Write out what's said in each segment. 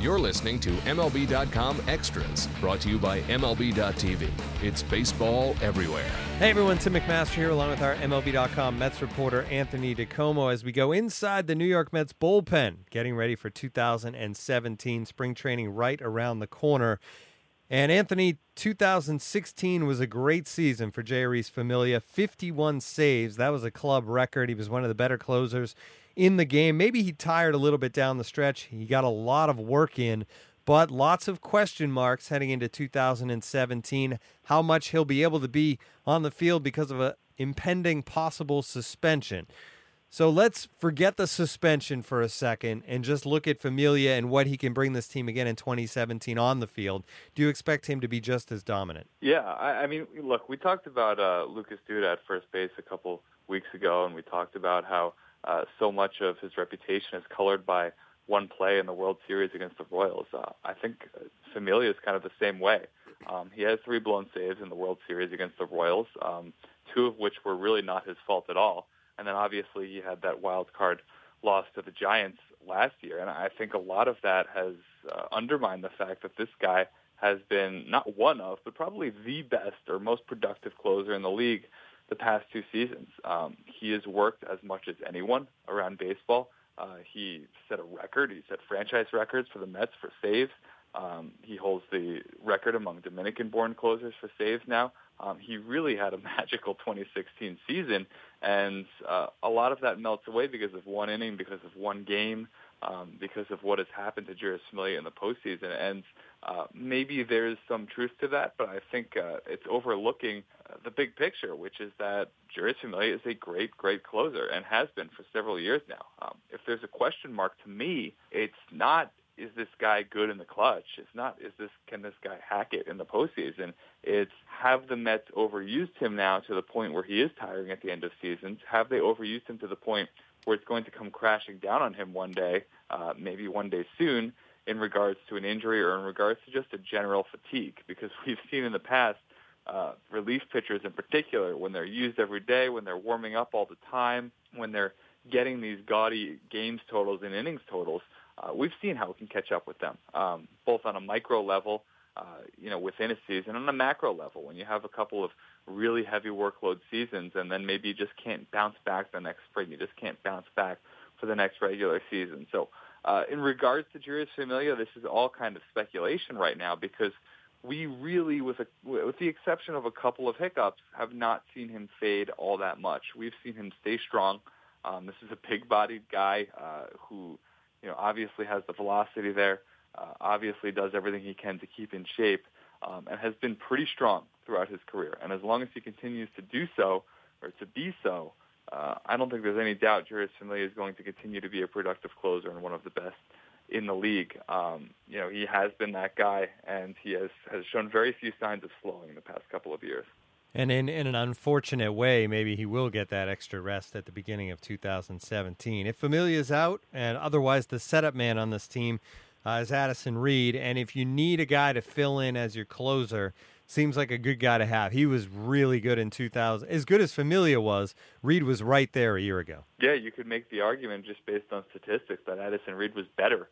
You're listening to MLB.com Extras, brought to you by MLB.tv. It's baseball everywhere. Hey everyone, Tim McMaster here, along with our MLB.com Mets reporter Anthony DiComo, as we go inside the New York Mets bullpen, getting ready for 2017 spring training right around the corner. And Anthony, 2016 was a great season for Jeurys Familia. 51 saves. That was a club record. He was one of the better closers in the game. Maybe he tired a little bit down the stretch. He got a lot of work in, but lots of question marks heading into 2017. How much he'll be able to be on the field because of a impending possible suspension. So let's forget the suspension for a second and just look at Familia and what he can bring this team again in 2017 on the field. Do you expect him to be just as dominant? Yeah, I, I mean, look, we talked about uh, Lucas Duda at first base a couple weeks ago, and we talked about how uh, so much of his reputation is colored by one play in the World Series against the Royals. Uh, I think Familia is kind of the same way. Um, he has three blown saves in the World Series against the Royals, um, two of which were really not his fault at all. And then obviously he had that wild card loss to the Giants last year. And I think a lot of that has uh, undermined the fact that this guy has been not one of, but probably the best or most productive closer in the league the past two seasons. Um, he has worked as much as anyone around baseball. Uh, he set a record. He set franchise records for the Mets for saves. Um, he holds the record among Dominican-born closers for saves now. Um, he really had a magical 2016 season, and uh, a lot of that melts away because of one inning, because of one game, um, because of what has happened to Jeurys Familia in the postseason. And uh, maybe there's some truth to that, but I think uh, it's overlooking uh, the big picture, which is that Jeurys Familia is a great, great closer and has been for several years now. Um, if there's a question mark to me, it's not is this guy good in the clutch? It's not is this can this guy hack it in the postseason? It's have the Mets overused him now to the point where he is tiring at the end of seasons? Have they overused him to the point where it's going to come crashing down on him one day, uh, maybe one day soon, in regards to an injury or in regards to just a general fatigue? Because we've seen in the past uh, relief pitchers in particular, when they're used every day, when they're warming up all the time, when they're getting these gaudy games totals and innings totals, uh, we've seen how it can catch up with them, um, both on a micro level, uh, you know, within a season, and on a macro level. When you have a couple of really heavy workload seasons, and then maybe you just can't bounce back the next spring, you just can't bounce back for the next regular season. So, uh, in regards to Jeurys Familia, this is all kind of speculation right now because we really, with a, with the exception of a couple of hiccups, have not seen him fade all that much. We've seen him stay strong. Um, this is a big-bodied guy uh, who, you know, obviously has the velocity there. Uh, obviously, does everything he can to keep in shape, um, and has been pretty strong throughout his career. And as long as he continues to do so, or to be so, uh, I don't think there's any doubt Jeurys Familia is going to continue to be a productive closer and one of the best in the league. Um, you know, he has been that guy, and he has, has shown very few signs of slowing in the past couple of years. And in, in an unfortunate way, maybe he will get that extra rest at the beginning of 2017. If Familia's out, and otherwise the setup man on this team uh, is Addison Reed, and if you need a guy to fill in as your closer, seems like a good guy to have. He was really good in 2000. As good as Familia was, Reed was right there a year ago. Yeah, you could make the argument just based on statistics that Addison Reed was better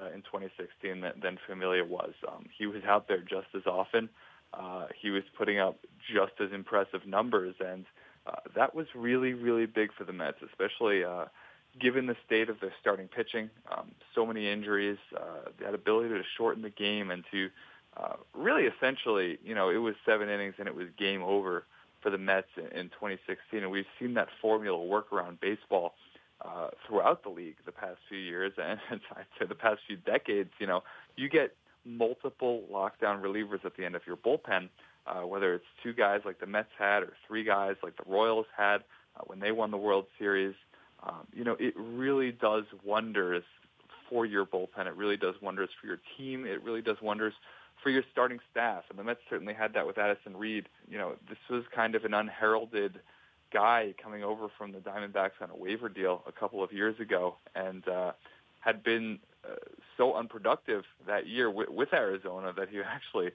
uh, in 2016 than, than Familia was. Um, he was out there just as often. Uh, he was putting up just as impressive numbers, and uh, that was really, really big for the Mets, especially uh, given the state of their starting pitching. Um, so many injuries, uh, that ability to shorten the game and to uh, really essentially, you know, it was seven innings and it was game over for the Mets in, in 2016, and we've seen that formula work around baseball uh, throughout the league the past few years, and I'd say the past few decades. You know, you get multiple lockdown relievers at the end of your bullpen. uh, whether it's two guys like the Mets had or three guys like the Royals had uh, when they won the World Series. Um, you know, it really does wonders for your bullpen. It really does wonders for your team. It really does wonders for your starting staff. And the Mets certainly had that with Addison Reed. You know, this was kind of an unheralded guy coming over from the Diamondbacks on a waiver deal a couple of years ago and uh, had been uh, so unproductive that year with, with Arizona that he actually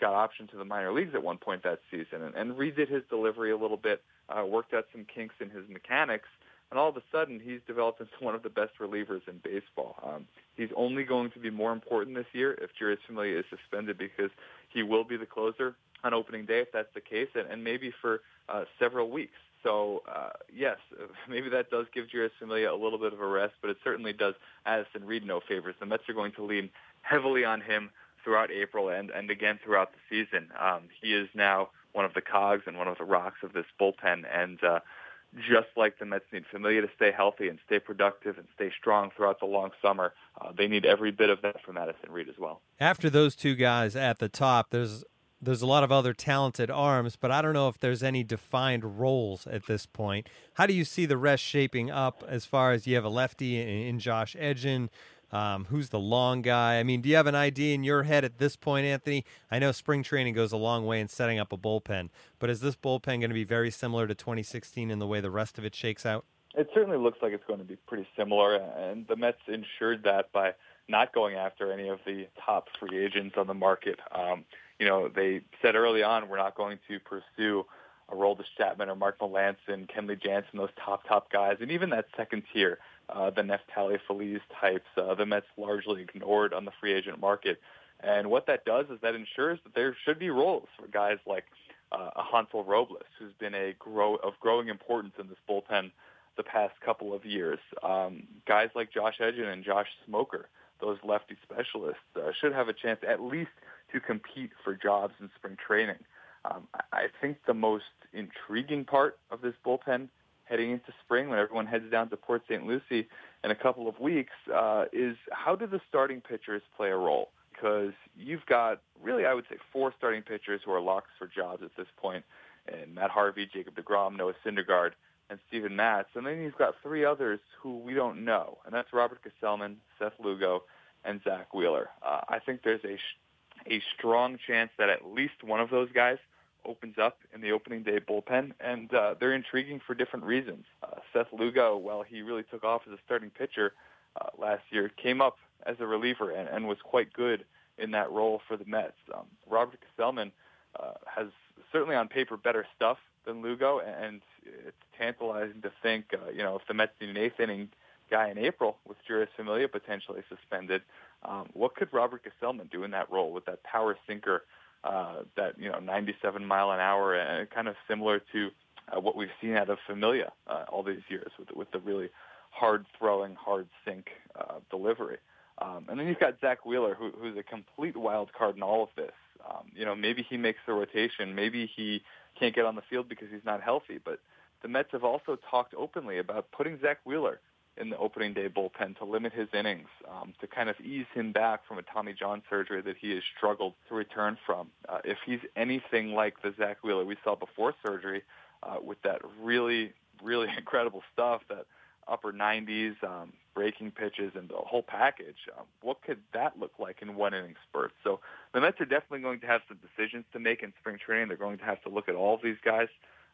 got optioned to the minor leagues at one point that season and, and redid his delivery a little bit, uh, worked out some kinks in his mechanics, and all of a sudden he's developed into one of the best relievers in baseball. Um, he's only going to be more important this year if Jeurys Familia is suspended because he will be the closer on opening day if that's the case, and, and maybe for uh, several weeks. So uh, yes, maybe that does give Jeurys Familia a little bit of a rest, but it certainly does Addison Reed no favors. The Mets are going to lean heavily on him throughout April and, and again throughout the season. Um, he is now one of the cogs and one of the rocks of this bullpen, and uh, just like the Mets need Familia to stay healthy and stay productive and stay strong throughout the long summer, uh, they need every bit of that from Addison Reed as well. After those two guys at the top, there's there's a lot of other talented arms, but I don't know if there's any defined roles at this point. How do you see the rest shaping up as far as you have a lefty in, Josh Edgin? Um, who's the long guy? I mean, do you have an idea in your head at this point, Anthony? I know spring training goes a long way in setting up a bullpen, but is this bullpen going to be very similar to 2016 in the way the rest of it shakes out? It certainly looks like it's going to be pretty similar, and the Mets ensured that by not going after any of the top free agents on the market. Um, you know, they said early on we're not going to pursue a Chapman or Mark Melancon, Kenley Jansen, those top, top guys, and even that second tier, uh, the Neftali Feliz types, uh, the Mets largely ignored on the free agent market. And what that does is that ensures that there should be roles for guys like uh, Hansel Robles, who's been a grow of growing importance in this bullpen the past couple of years. Um, guys like Josh Edgin and Josh Smoker, those lefty specialists, uh, should have a chance at least – to compete for jobs in spring training. Um, I think the most intriguing part of this bullpen heading into spring when everyone heads down to Port St. Lucie in a couple of weeks uh, is how do the starting pitchers play a role? Because you've got really, I would say, four starting pitchers who are locks for jobs at this point, and Matt Harvey, Jacob DeGrom, Noah Syndergaard, and Steven Matz. And then you've got three others who we don't know, and that's Robert Gsellman, Seth Lugo, and Zack Wheeler. Uh, I think there's a a strong chance that at least one of those guys opens up in the opening day bullpen, and uh, they're intriguing for different reasons. Uh, Seth Lugo, while he really took off as a starting pitcher uh, last year, came up as a reliever and, and was quite good in that role for the Mets. Um, Robert Gsellman uh, has certainly on paper better stuff than Lugo, and it's tantalizing to think, uh, you know, if the Mets need an eighth inning guy in April with Jeurys Familia potentially suspended, um, what could Robert Gsellman do in that role with that power sinker, uh, that you know 97 mile an hour, and kind of similar to uh, what we've seen out of Familia uh, all these years with with the really hard throwing, hard sink uh, delivery. Um, and then you've got Zack Wheeler, who, who's a complete wild card in all of this. Um, you know, maybe he makes the rotation, maybe he can't get on the field because he's not healthy, but the Mets have also talked openly about putting Zack Wheeler in the opening day bullpen to limit his innings, um, to kind of ease him back from a Tommy John surgery that he has struggled to return from. Uh, if he's anything like the Zack Wheeler we saw before surgery, uh, with that really, really incredible stuff, that upper 90s, um, breaking pitches, and the whole package, um, what could that look like in one inning spurts? So the Mets are definitely going to have some decisions to make in spring training. They're going to have to look at all of these guys,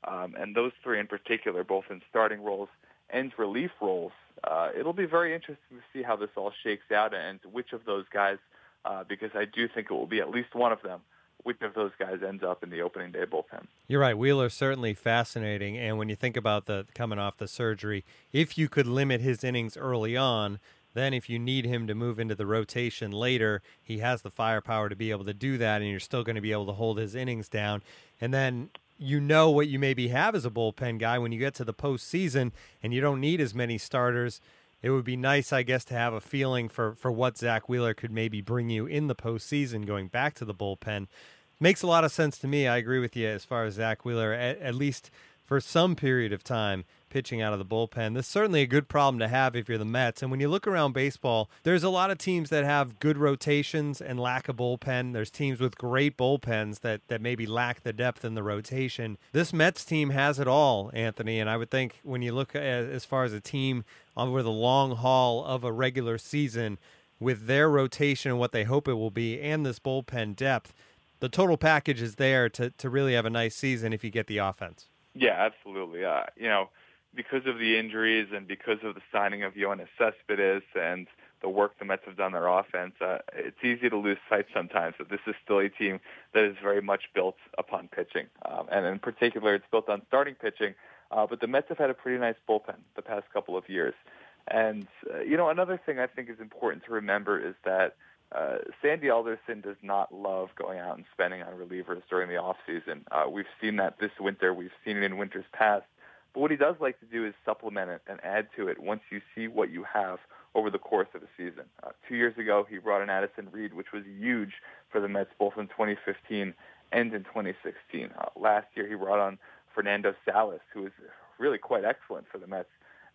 um, and those three in particular, both in starting roles and relief roles, uh, it'll be very interesting to see how this all shakes out and which of those guys, uh, because I do think it will be at least one of them, which of those guys ends up in the opening day bullpen. You're right. Wheeler certainly fascinating. And when you think about the coming off the surgery, if you could limit his innings early on, then if you need him to move into the rotation later, he has the firepower to be able to do that, and you're still going to be able to hold his innings down. And then you know what you maybe have as a bullpen guy when you get to the postseason and you don't need as many starters. It would be nice, I guess, to have a feeling for, for what Zack Wheeler could maybe bring you in the postseason going back to the bullpen. Makes a lot of sense to me. I agree with you as far as Zack Wheeler, at, at least for some period of time pitching out of the bullpen. This is certainly a good problem to have if you're the Mets. And when you look around baseball, there's a lot of teams that have good rotations and lack a bullpen. There's teams with great bullpens that, that maybe lack the depth in the rotation. This Mets team has it all, Anthony. And I would think when you look as far as a team over the long haul of a regular season, with their rotation and what they hope it will be, and this bullpen depth, the total package is there to, to really have a nice season if you get the offense. Yeah, absolutely. Uh, you know, because of the injuries and because of the signing of Yoenis Cespedes and the work the Mets have done their offense, uh, it's easy to lose sight sometimes that this is still a team that is very much built upon pitching. Um, and in particular, it's built on starting pitching. Uh, but the Mets have had a pretty nice bullpen the past couple of years. And, uh, you know, another thing I think is important to remember is that uh, Sandy Alderson does not love going out and spending on relievers during the off season. Uh, we've seen that this winter. We've seen it in winters past. But what he does like to do is supplement it and add to it once you see what you have over the course of a season. Uh, two years ago, he brought in Addison Reed, which was huge for the Mets both in 2015 and in 2016. Uh, last year, he brought on Fernando Salas, who was really quite excellent for the Mets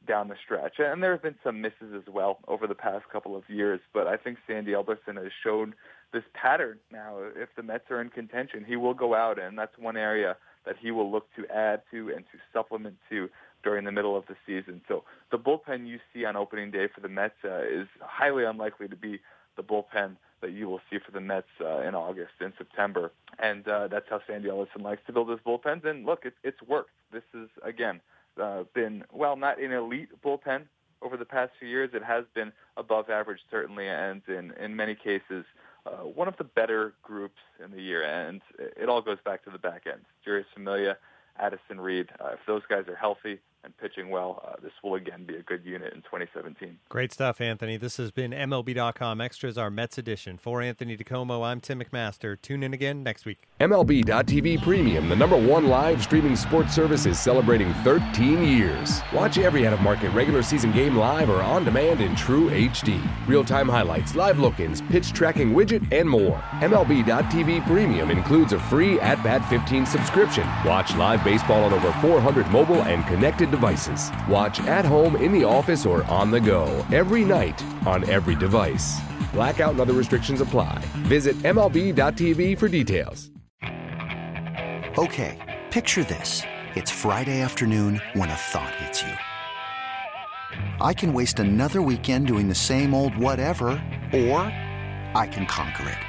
down the stretch. And there have been some misses as well over the past couple of years, but I think Sandy Alderson has shown this pattern now. If the Mets are in contention, he will go out, and that's one area that he will look to add to and to supplement to during the middle of the season. So the bullpen you see on opening day for the Mets uh, is highly unlikely to be the bullpen that you will see for the Mets uh, in August and September. And uh, that's how Sandy Alderson likes to build his bullpens. And look, it, it's worked. This is, again, uh, been, well, not an elite bullpen over the past few years. It has been above average, certainly, and in, in many cases, uh, one of the better groups in the year, and it all goes back to the back end. Jeurys Familia, Addison Reed. Uh, if those guys are healthy, and pitching well, uh, this will again be a good unit in 2017. Great stuff, Anthony. This has been MLB.com Extras, our Mets edition. For Anthony DiComo, I'm Tim McMaster. Tune in again next week. MLB.tv Premium, the number one live streaming sports service, is celebrating 13 years. Watch every out of market regular season game live or on demand in true HD. Real time highlights, live look ins, pitch tracking widget, and more. MLB.tv Premium includes a free At Bat 15 subscription. Watch live baseball on over 400 mobile and connected devices. Watch at home, in the office, or on the go every night on every device. Blackout and other restrictions apply. Visit MLB.tv for details. Okay, picture this. It's Friday afternoon when a thought hits you. I can waste another weekend doing the same old whatever, or I can conquer it.